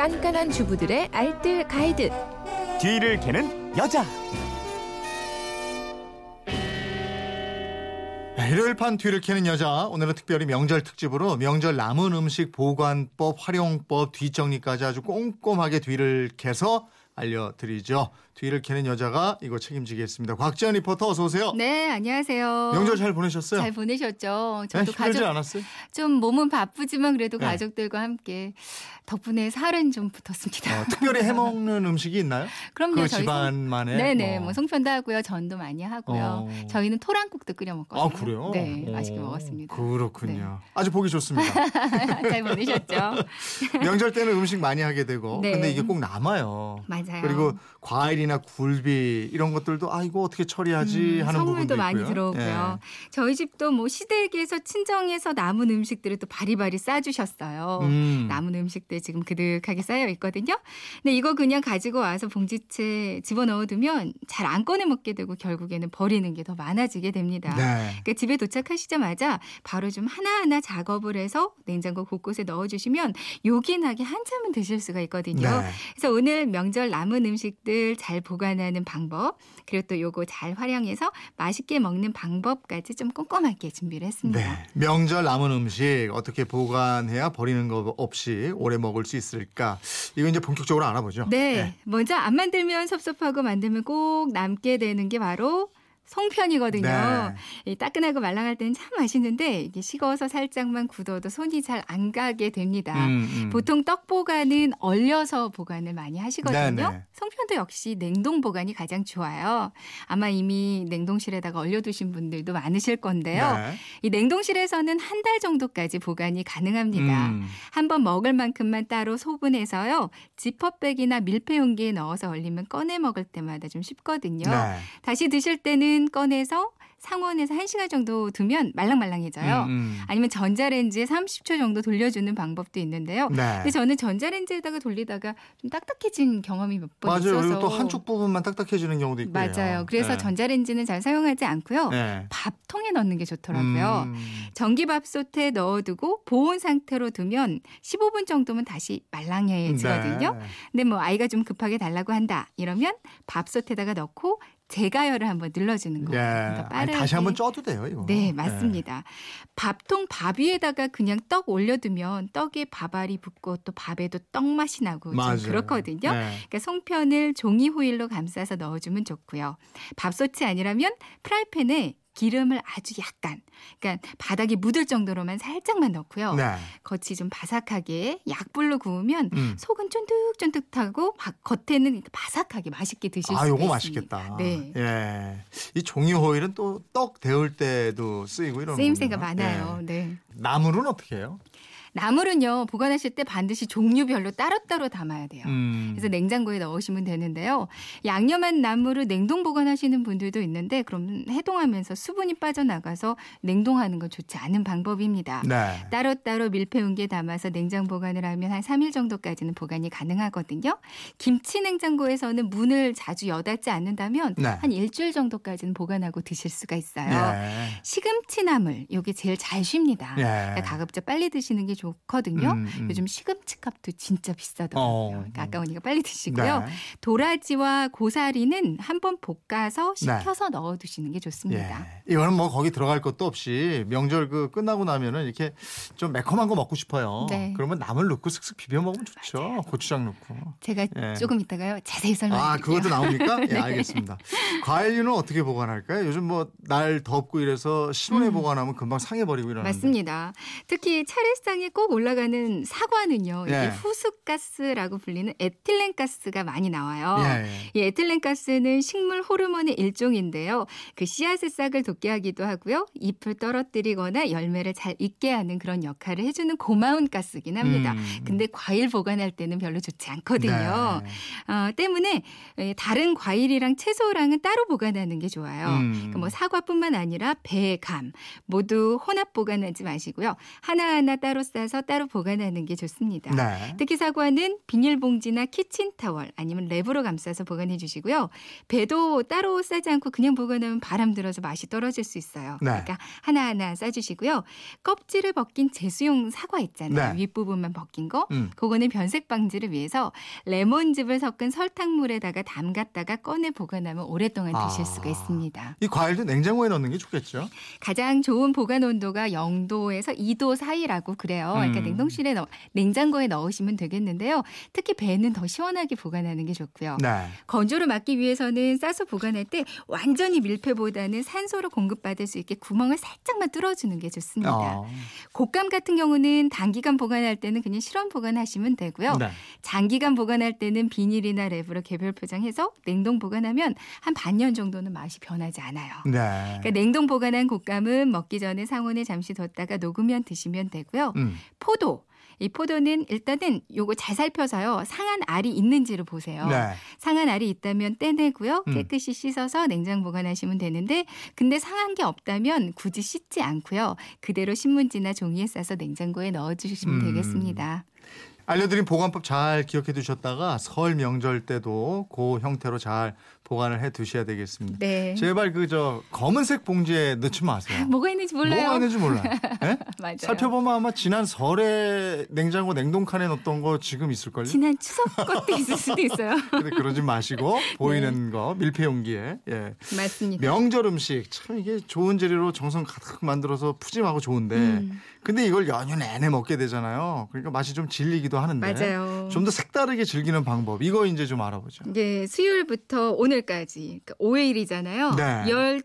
깐깐한 주부들의 알뜰 가이드. 뒤를 캐는 여자. 네, 일요일 판 뒤를 캐는 여자 오늘은 특별히 명절 특집으로 명절 남은 음식 보관법 활용법 뒷정리까지 아주 꼼꼼하게 뒤를 캐서 알려드리죠. 뒤를 캐는 여자가 이거 책임지겠습니다. 곽지연 리포터 어서 오세요. 네, 안녕하세요. 명절 잘 보내셨어요? 잘 보내셨죠? 네, 저도 힘들지 가족 않았어요? 좀 몸은 바쁘지만 그래도 네. 가족들과 함께 덕분에 살은 좀 붙었습니다. 어, 특별히 해먹는 음식이 있나요? 그럼요, 그 집안만의 네네, 어. 뭐 송편도 하고요, 전도 많이 하고요. 어. 저희는 토랑국도 끓여 먹거든요. 아 그래요? 네, 어, 맛있게 먹었습니다. 그렇군요. 아주 보기 좋습니다. 잘 보내셨죠? 명절 때는 음식 많이 하게 되고 네. 근데 이게 꼭 남아요. 맞아요. 그리고 과일이나 굴비 이런 것들도 아 이거 어떻게 처리하지 음, 하는 선물도 많이. 들어오고요. 예. 저희 집도 뭐 시댁에서 친정에서 남은 음식들을 또 바리바리 싸주셨어요. 음. 남은 음식들 지금 그득하게 쌓여 있거든요. 근데 이거 그냥 가지고 와서 봉지채 집어 넣어두면 잘 안 꺼내 먹게 되고 결국에는 버리는 게 더 많아지게 됩니다. 네. 그러니까 집에 도착하시자마자 바로 좀 하나하나 작업을 해서 냉장고 곳곳에 넣어주시면 요긴하게 한참은 드실 수가 있거든요. 네. 그래서 오늘 명절 남은 음식들 잘 보관하는 방법 그리고 또 요거 잘 활용해서 맛있게 먹는 방법까지 좀 꼼꼼하게 준비를 했습니다. 네. 명절 남은 음식 어떻게 보관해야 버리는 거 없이 오래 먹을 수 있을까? 이거 이제 본격적으로 알아보죠. 네. 먼저 안 만들면 섭섭하고 만들면 꼭 남게 되는 게 바로 송편이거든요. 네. 이 따끈하고 말랑할 때는 참 맛있는데 이게 식어서 살짝만 굳어도 손이 잘 안 가게 됩니다. 음, 음. 보통 떡 보관은 얼려서 보관을 많이 하시거든요. 네네. 송편도 역시 냉동 보관이 가장 좋아요. 아마 이미 냉동실에다가 얼려두신 분들도 많으실 건데요. 네. 이 냉동실에서는 한 달 정도까지 보관이 가능합니다. 음. 한번 먹을 만큼만 따로 소분해서요. 지퍼백이나 밀폐 용기에 넣어서 얼리면 꺼내 먹을 때마다 좀 쉽거든요. 네. 다시 드실 때는 꺼내서 상온에서 1시간 정도 두면 말랑말랑해져요. 음, 음. 아니면 전자레인지에 30초 정도 돌려주는 방법도 있는데요. 네. 근데 저는 전자레인지에다가 돌리다가 좀 딱딱해진 경험이 몇번 맞아요. 있어서 그리고 또 한쪽 부분만 딱딱해지는 경우도 있고요. 맞아요. 그래서 네. 전자레인지는 잘 사용하지 않고요. 네. 밥통에 넣는 게 좋더라고요. 음. 전기밥솥에 넣어두고 보온 상태로 두면 15분 정도면 다시 말랑해지거든요. 네. 근데 뭐 아이가 좀 급하게 달라고 한다 이러면 밥솥에다가 넣고 제가열을 한번 눌러주는 예. 거예요. 더 아니, 빠르게. 다시 한번 쪄도 돼요, 이거. 네, 맞습니다. 밥통 밥 위에다가 그냥 떡 올려두면 떡에 밥알이 붙고 또 밥에도 떡 맛이 나고 그렇거든요. 네. 그러니까 송편을 종이 호일로 감싸서 넣어주면 좋고요. 밥솥이 아니라면 프라이팬에 기름을 아주 약간, 그러니까 바닥에 묻을 정도로만 살짝만 넣고요. 네. 겉이 좀 바삭하게 약불로 구우면 음. 속은 쫀득쫀득하고 바- 겉에는 바삭하게 맛있게 드실 아, 요거 있습니다. 맛있겠다. 네. 예. 이 종이 호일은 또 떡 데울 때도 쓰이고 이런 쓰임새가 거군요. 많아요. 예. 네. 나물은 어떻게 해요? 나물은요 보관하실 때 반드시 종류별로 따로따로 담아야 돼요. 음. 그래서 냉장고에 넣으시면 되는데요. 양념한 나물을 냉동 보관하시는 분들도 있는데 그럼 해동하면서 수분이 빠져나가서 냉동하는 건 좋지 않은 방법입니다. 네. 따로따로 밀폐 용기에 담아서 냉장 보관을 하면 한 3일 정도까지는 보관이 가능하거든요. 김치 냉장고에서는 문을 자주 여닫지 않는다면 네. 한 일주일 정도까지는 보관하고 드실 수가 있어요. 예. 시금치 나물 요게 제일 잘 쉽니다. 예. 그러니까 가급적 빨리 드시는 게 좋거든요. 음, 음. 요즘 시금치 값도 진짜 비싸더라고요. 어. 그러니까 아까우니까 빨리 드시고요. 네. 도라지와 고사리는 한번 볶아서 네. 식혀서 넣어 두시는 게 좋습니다. 예. 이거는 뭐 거기 들어갈 것도 없이 명절 그 끝나고 나면은 이렇게 좀 매콤한 거 먹고 싶어요. 네. 그러면 나물 넣고 슥슥 비벼 먹으면 좋죠. 고추장 넣고. 제가 예. 조금 이따가요 자세히 설명드릴게요. 아, 그것도 나옵니까? 예, 네. 알겠습니다. 과일류는 어떻게 보관할까요? 요즘 뭐 날 덥고 이래서 실온에 음. 보관하면 금방 상해 버리고 이러는데. 맞습니다. 특히 차례상에 꼭 올라가는 사과는요. 이게 예. 후숙가스라고 불리는 에틸렌가스가 많이 나와요. 예, 예. 이 에틸렌가스는 식물 호르몬의 일종인데요. 그 씨앗의 싹을 돋게 하기도 하고요. 잎을 떨어뜨리거나 열매를 잘 익게 하는 그런 역할을 해주는 고마운 가스긴 합니다. 음. 근데 과일 보관할 때는 별로 좋지 않거든요. 네. 어, 때문에 에, 다른 과일이랑 채소랑은 따로 보관하는 게 좋아요. 음. 그러니까 뭐 사과뿐만 아니라 배, 감 모두 혼합 보관하지 마시고요. 하나하나 따로 따로 싸서 따로 보관하는 게 좋습니다. 네. 특히 사과는 비닐봉지나 키친타월 아니면 랩으로 감싸서 보관해 주시고요. 배도 따로 싸지 않고 그냥 보관하면 바람 들어서 맛이 떨어질 수 있어요. 네. 그러니까 하나하나 싸주시고요. 껍질을 벗긴 제수용 사과 있잖아요. 네. 윗부분만 벗긴 거. 음. 그거는 변색 방지를 위해서 레몬즙을 섞은 설탕물에다가 담갔다가 꺼내 보관하면 오랫동안 드실 아. 수가 있습니다. 이 과일도 냉장고에 넣는 게 좋겠죠. 가장 좋은 보관 온도가 0도에서 2도 사이라고 그래요. 그러니까 음. 냉동실에 넣, 냉장고에 넣으시면 되겠는데요. 특히 배는 더 시원하게 보관하는 게 좋고요. 네. 건조를 막기 위해서는 싸서 보관할 때 완전히 밀폐보다는 산소를 공급받을 수 있게 구멍을 살짝만 뚫어주는 게 좋습니다. 어. 곶감 같은 경우는 단기간 보관할 때는 그냥 실온 보관하시면 되고요. 네. 장기간 보관할 때는 비닐이나 랩으로 개별 포장해서 냉동 보관하면 한 반년 정도는 맛이 변하지 않아요. 네. 그러니까 냉동 보관한 곶감은 먹기 전에 상온에 잠시 뒀다가 녹으면 드시면 되고요. 음. 포도. 이 포도는 일단은 요거 잘 살펴서요. 상한 알이 있는지를 보세요. 네. 상한 알이 있다면 떼내고요. 음. 깨끗이 씻어서 냉장 보관하시면 되는데 근데 상한 게 없다면 굳이 씻지 않고요. 그대로 신문지나 종이에 싸서 냉장고에 넣어 주시면 음. 되겠습니다. 알려드린 보관법 잘 기억해 두셨다가 설 명절 때도 그 형태로 잘 보관을 해 두셔야 되겠습니다. 네. 제발 그 저 검은색 봉지에 넣지 마세요. 뭐가 있는지 몰라요. 뭐가 있는지 몰라요. 예? 맞아요. 살펴보면 아마 지난 설에 냉장고 냉동칸에 넣었던 거 지금 있을걸요? 지난 추석 것도 있을 수도 있어요. 근데 그러지 마시고 네. 보이는 거 밀폐 용기에 예. 맞습니다. 명절 음식 참 이게 좋은 재료로 정성 가득 만들어서 푸짐하고 좋은데 음. 근데 이걸 연휴 내내 먹게 되잖아요. 그러니까 맛이 좀 질리기도 하는데 맞아요. 좀더 색다르게 즐기는 방법 이거 이제 좀 알아보죠. 이게 수요일부터 오늘까지 그러니까 5일이잖아요. 네.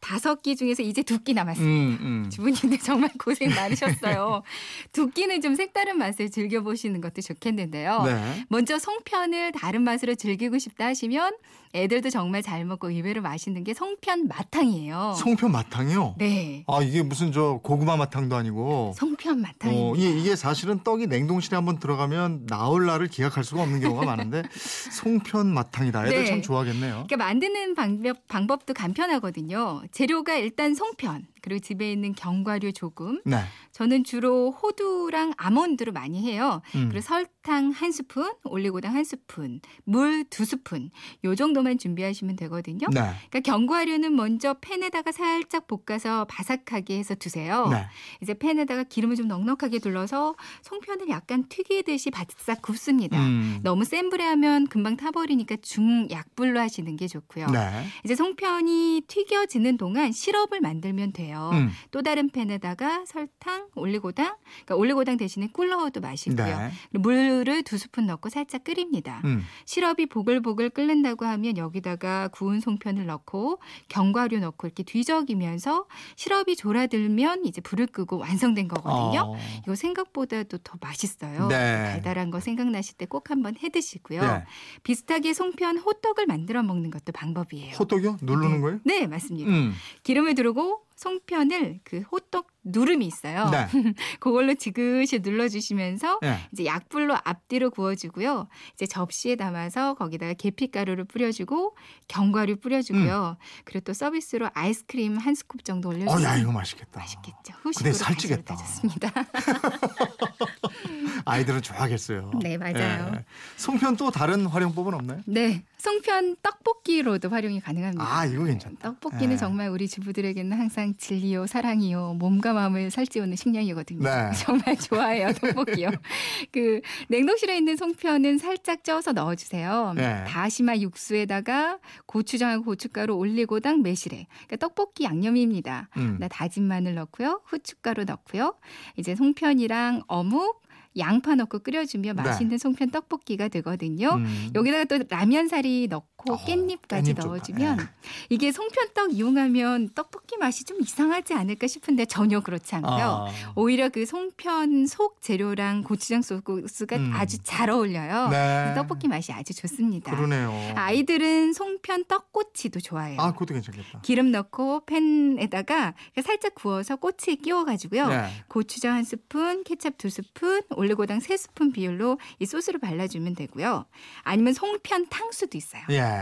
15끼 중에서 이제 두 끼 남았습니다. 음, 음. 주부님들 정말 고생 많으셨어요. 두 끼는 좀 색다른 맛을 즐겨보시는 것도 좋겠는데요. 네. 먼저 송편을 다른 맛으로 즐기고 싶다 하시면 애들도 정말 잘 먹고 의외로 맛있는 게 송편 마탕이에요. 송편 마탕이요? 네. 아 이게 무슨 저 고구마 마탕도 아니고 송편 마탕입니다. 어, 이게, 이게 사실은 떡이 냉동실에 한번 들어가면 나올 날을 기약할 수가 없는 경우가 많은데 송편 마탕이다. 애들 네. 참 좋아하겠네요. 그러니까 만드는 방법, 방법도 간편하거든요. 재료가 일단 송편, 그리고 집에 있는 견과류 조금. 네. 저는 주로 호두랑 아몬드로 많이 해요. 음. 그리고 설탕 한 스푼, 올리고당 한 스푼, 물 두 스푼. 요 정도만 준비하시면 되거든요. 네. 그러니까 견과류는 먼저 팬에다가 살짝 볶아서 바삭하게 해서 두세요. 네. 이제 팬에다가 기름을 좀 넉넉하게 둘러서 송편을 약간 튀기듯이 바싹 굽습니다. 음. 너무 센 불에 하면 금방 타버리니까 중약불로 하시는 게 좋고요. 네. 이제 송편이 튀겨지는 동안 시럽을 만들면 돼요. 음. 또 다른 팬에다가 설탕, 올리고당, 그러니까 올리고당 대신에 꿀 넣어도 맛있고요. 네. 물을 두 스푼 넣고 살짝 끓입니다. 음. 시럽이 보글보글 끓는다고 하면 여기다가 구운 송편을 넣고 견과류 넣고 이렇게 뒤적이면서 시럽이 졸아들면 이제 불을 끄고 완성된 거거든요. 어. 이거 생각보다도 더 맛있어요. 네. 달달한 거 생각나실 때 꼭 한번 해 드시고요. 네. 비슷하게 송편 호떡을 만들어 먹는 것도 방법이에요. 호떡이요? 누르는 거예요? 네, 맞습니다. 음. 기름을 두르고 송편을 그 호떡 누름이 있어요. 네. 그걸로 지그시 눌러주시면서 네. 이제 약불로 앞뒤로 구워주고요. 이제 접시에 담아서 거기다가 계피가루를 뿌려주고 견과류 뿌려주고요. 그리고 또 서비스로 아이스크림 한 스쿱 정도 어, 올려주면 야 이거 맛있겠다. 맛있겠죠. 근데 후식으로 살찌겠다. 좋습니다. 아이들은 좋아하겠어요. 네, 맞아요. 예. 송편 또 다른 활용법은 없나요? 네, 송편 떡볶이로도 활용이 가능합니다. 아 이거 괜찮다. 떡볶이는 예. 정말 우리 주부들에게는 항상 진리요, 사랑이요, 몸과 마음을 살찌우는 식량이거든요. 네. 정말 좋아해요, 떡볶이요. 그 냉동실에 있는 송편은 살짝 쪄서 넣어주세요. 네. 다시마 육수에다가 고추장하고 고춧가루, 올리고당, 매실액. 그러니까 떡볶이 양념입니다. 음. 나 다진 마늘 넣고요, 후춧가루 넣고요. 이제 송편이랑 어묵, 양파 넣고 끓여주면 네. 맛있는 송편 떡볶이가 되거든요. 음. 여기다가 또 라면 사리 넣고 어, 깻잎까지 깻잎. 넣어주면 예. 이게 송편떡 이용하면 떡볶이 맛이 좀 이상하지 않을까 싶은데 전혀 그렇지 않고요. 아. 오히려 그 송편 속 재료랑 고추장 소스가 음. 아주 잘 어울려요. 네. 떡볶이 맛이 아주 좋습니다. 그러네요. 아이들은 송편 떡꼬치도 좋아해요. 아 그것도 괜찮겠다. 기름 넣고 팬에다가 살짝 구워서 꼬치에 끼워가지고요. 네. 고추장 한 스푼, 케찹 두 스푼, 올리고당 세 스푼 비율로 이 소스를 발라주면 되고요. 아니면 송편 탕수도 있어요. 예.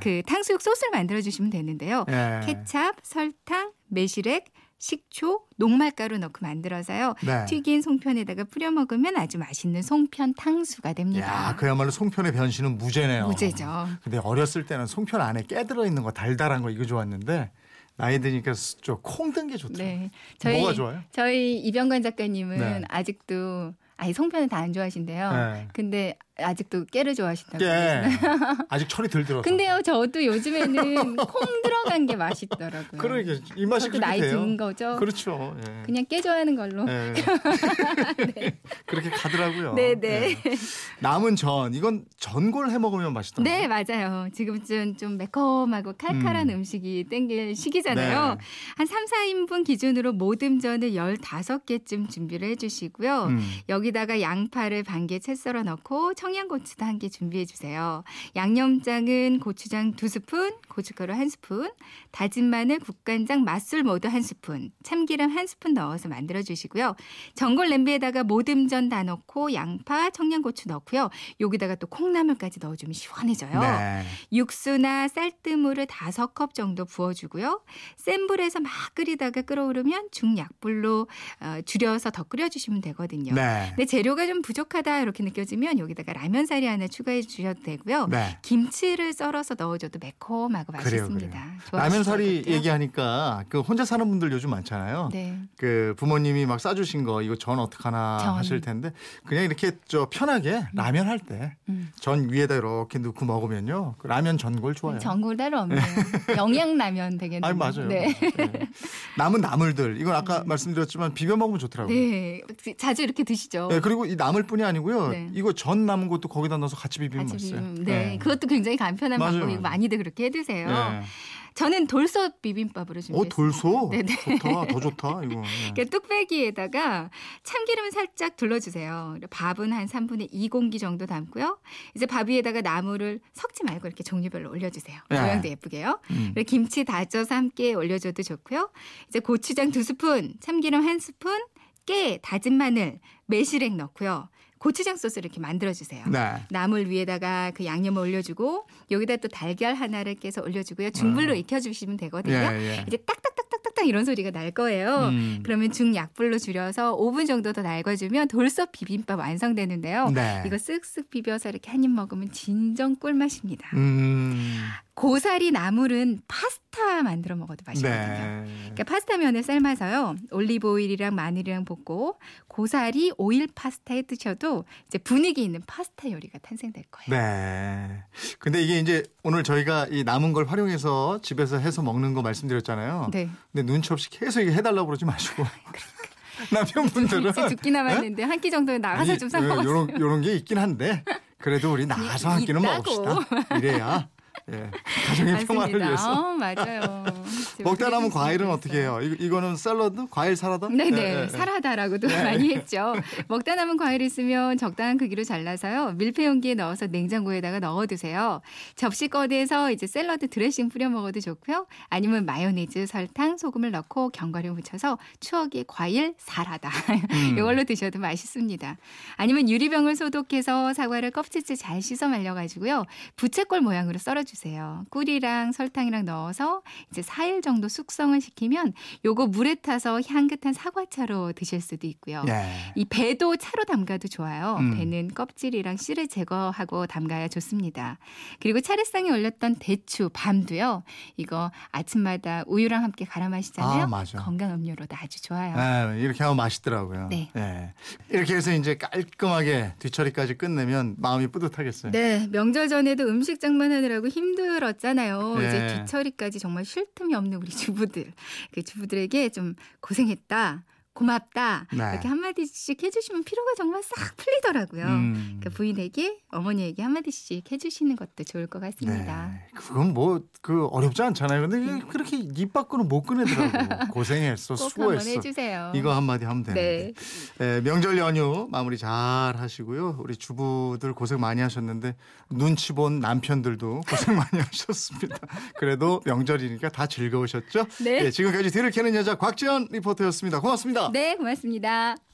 그 탕수육 소스를 만들어 주시면 되는데요. 예. 케찹, 설탕, 매실액, 식초, 녹말가루 넣고 만들어서요. 네. 튀긴 송편에다가 뿌려 먹으면 아주 맛있는 송편 탕수가 됩니다. 야, 그야말로 송편의 변신은 무죄네요. 무제죠. 근데 어렸을 때는 송편 안에 깨 들어 있는 거 달달한 거 이거 좋았는데 나이 드니까 좀콩 든 게 좋더라고요. 네. 저희 뭐가 좋아요? 저희 이병관 작가님은 네. 아직도 아니 송편은 다 안 좋아하신대요. 네. 근데 아직도 깨를 좋아하신다고. 깨 그러시나요? 아직 철이 덜 들어서. 근데요, 저도 요즘에는 콩 들어간 게 맛있더라고요. 그러게 이 맛이 저도 그렇게 나이 돼요. 든 거죠. 그렇죠. 예. 그냥 깨 좋아하는 걸로. 예. 그렇게 가더라고요. 네, 네. 예. 남은 전 이건 전골 해 먹으면 맛있더라고요. 네, 맞아요. 지금쯤 좀 매콤하고 칼칼한 음. 식이 땡길 시기잖아요. 네. 한 3, 4인분 기준으로 모듬전을 15개쯤 준비를 해 주시고요. 음. 여기다가 양파를 반 개 채 썰어 넣고 청양고추도 한 개 준비해 주세요. 양념장은 고추장 두 스푼, 고춧가루 한 스푼, 다진 마늘, 국간장, 맛술 모두 한 스푼, 참기름 한 스푼 넣어서 만들어 주시고요. 전골 냄비에다가 모듬전 다 넣고 양파, 청양고추 넣고요. 여기다가 또 콩나물까지 넣어주면 시원해져요. 네. 육수나 쌀뜨물을 다섯 컵 정도 부어주고요. 센 불에서 막 끓이다가 끓어오르면 중약불로 어, 줄여서 더 끓여주시면 되거든요. 네. 근데 재료가 좀 부족하다 이렇게 느껴지면 여기다가 라면 사리 하나 추가해 주셔도 되고요. 네. 김치를 썰어서 넣어줘도 매콤하고 그래요, 맛있습니다. 라면 사리 것 같아요. 얘기하니까 그 혼자 사는 분들 요즘 많잖아요. 네. 그 부모님이 막 싸주신 거 이거 전 어떡하나 전. 하실 텐데 그냥 이렇게 저 편하게 라면 할 때전 음. 위에다 이렇게 넣고 먹으면요 그 라면 전골 좋아요. 전골 따로 없네요. 영양 라면 되겠네요. 아니 맞아요. 네. 네. 남은 나물들 이건 아까 말씀드렸지만 비벼 먹으면 좋더라고요. 네. 자주 이렇게 드시죠. 네, 그리고 이 나물 뿐이 아니고요. 네. 이거 전 남은 것도 거기다 넣어서 같이 비비면 같이 맛있어요. 비빔. 네. 그것도 굉장히 간편한 맞아요, 방법이고. 많이들 그렇게 해 드세요. 네. 저는 돌솥 비빔밥으로 준비했어요. 어 돌소 네네. 좋다 더 좋다 이거. 네. 그러니까 뚝배기에다가 참기름 살짝 둘러주세요. 밥은 한 3분의 2 공기 정도 담고요. 이제 밥 위에다가 나물을 섞지 말고 이렇게 종류별로 올려주세요. 네. 모양도 예쁘게요. 음. 그리고 김치 다져서 함께 올려줘도 좋고요. 이제 고추장 두 스푼, 참기름 한 스푼, 깨, 다진 마늘, 매실액 넣고요. 고추장 소스 를 이렇게 만들어 주세요. 네. 나물 위에다가 그 양념을 올려주고 여기다 또 달걀 하나를 깨서 올려주고요. 중불로 아. 익혀주시면 되거든요. 예, 예. 이제 딱딱딱딱딱딱 이런 소리가 날 거예요. 음. 그러면 중약불로 줄여서 5분 정도 더 날궈주면 돌솥 비빔밥 완성되는데요. 네. 이거 쓱쓱 비벼서 이렇게 한 입 먹으면 진정 꿀맛입니다. 음. 고사리 나물은 파스타 만들어 먹어도 맛있거든요. 네. 그러니까 파스타 면을 삶아서요. 올리브 오일이랑 마늘이랑 볶고 고사리 오일 파스타 해 드셔도 이제 분위기 있는 파스타 요리가 탄생될 거예요. 네. 근데 이게 이제 오늘 저희가 이 남은 걸 활용해서 집에서 해서 먹는 거 말씀드렸잖아요. 네. 근데 눈치 없이 계속 이게 해달라고 그러지 마시고. 남편분들은 이제 죽기 남았는데 한 끼 정도는 나가서 좀사 먹었어요. 요런 요런 게 있긴 한데 그래도 우리 나가서 한 끼는 있다고. 먹읍시다. 이래야 예, 가정의 평화를. 위해서. 어, 맞아요. 먹다 남은 과일은. 어떻게 해요? 이거, 이거는 샐러드? 과일 사라다? 네네 예, 예, 예. 사라다라고도 많이 했죠. 먹다 남은 과일 있으면 적당한 크기로 잘라서요 밀폐 용기에 넣어서 냉장고에다가 넣어 두세요. 접시 꺼내서 이제 샐러드 드레싱 뿌려 먹어도 좋고요. 아니면 마요네즈, 설탕, 소금을 넣고 견과류 묻혀서 추억의 과일 사라다 음. 이걸로 드셔도 맛있습니다. 아니면 유리병을 소독해서 사과를 껍질째 잘 씻어 말려가지고요 부채꼴 모양으로 썰어주세요. 꿀이랑 설탕이랑 넣어서 이제 4일 정도 숙성을 시키면 요거 물에 타서 향긋한 사과차로 드실 수도 있고요. 예. 이 배도 차로 담가도 좋아요. 음. 배는 껍질이랑 씨를 제거하고 담가야 좋습니다. 그리고 차례상에 올렸던 대추, 밤도요. 이거 아침마다 우유랑 함께 갈아 마시잖아요. 아, 맞아. 건강 음료로도 아주 좋아요. 예, 이렇게 하면 맛있더라고요. 네. 예. 이렇게 해서 이제 깔끔하게 뒤처리까지 끝내면 마음이 뿌듯하겠어요. 네, 명절 전에도 음식 장만하느라고 힘 들었잖아요. 네. 이제 뒤처리까지 정말 쉴 틈이 없는 우리 주부들. 그 주부들에게 좀 고생했다. 고맙다. 네. 이렇게 한마디씩 해주시면 피로가 정말 싹 풀리더라고요. 음. 그 부인에게 어머니에게 한마디씩 해주시는 것도 좋을 것 같습니다. 네. 그건 뭐 그 어렵지 않잖아요. 근데 이게 그렇게 입 밖으로 못 꺼내더라고. 고생했어, 수고했어. 해주세요. 이거 한마디 하면 되는데. 네. 예, 명절 연휴 마무리 잘 하시고요. 우리 주부들 고생 많이 하셨는데 눈치 본 남편들도 고생 많이 하셨습니다. 그래도 명절이니까 다 즐거우셨죠? 네. 예, 지금까지 뒤를 캐는 여자 곽지연 리포터였습니다. 네, 고맙습니다.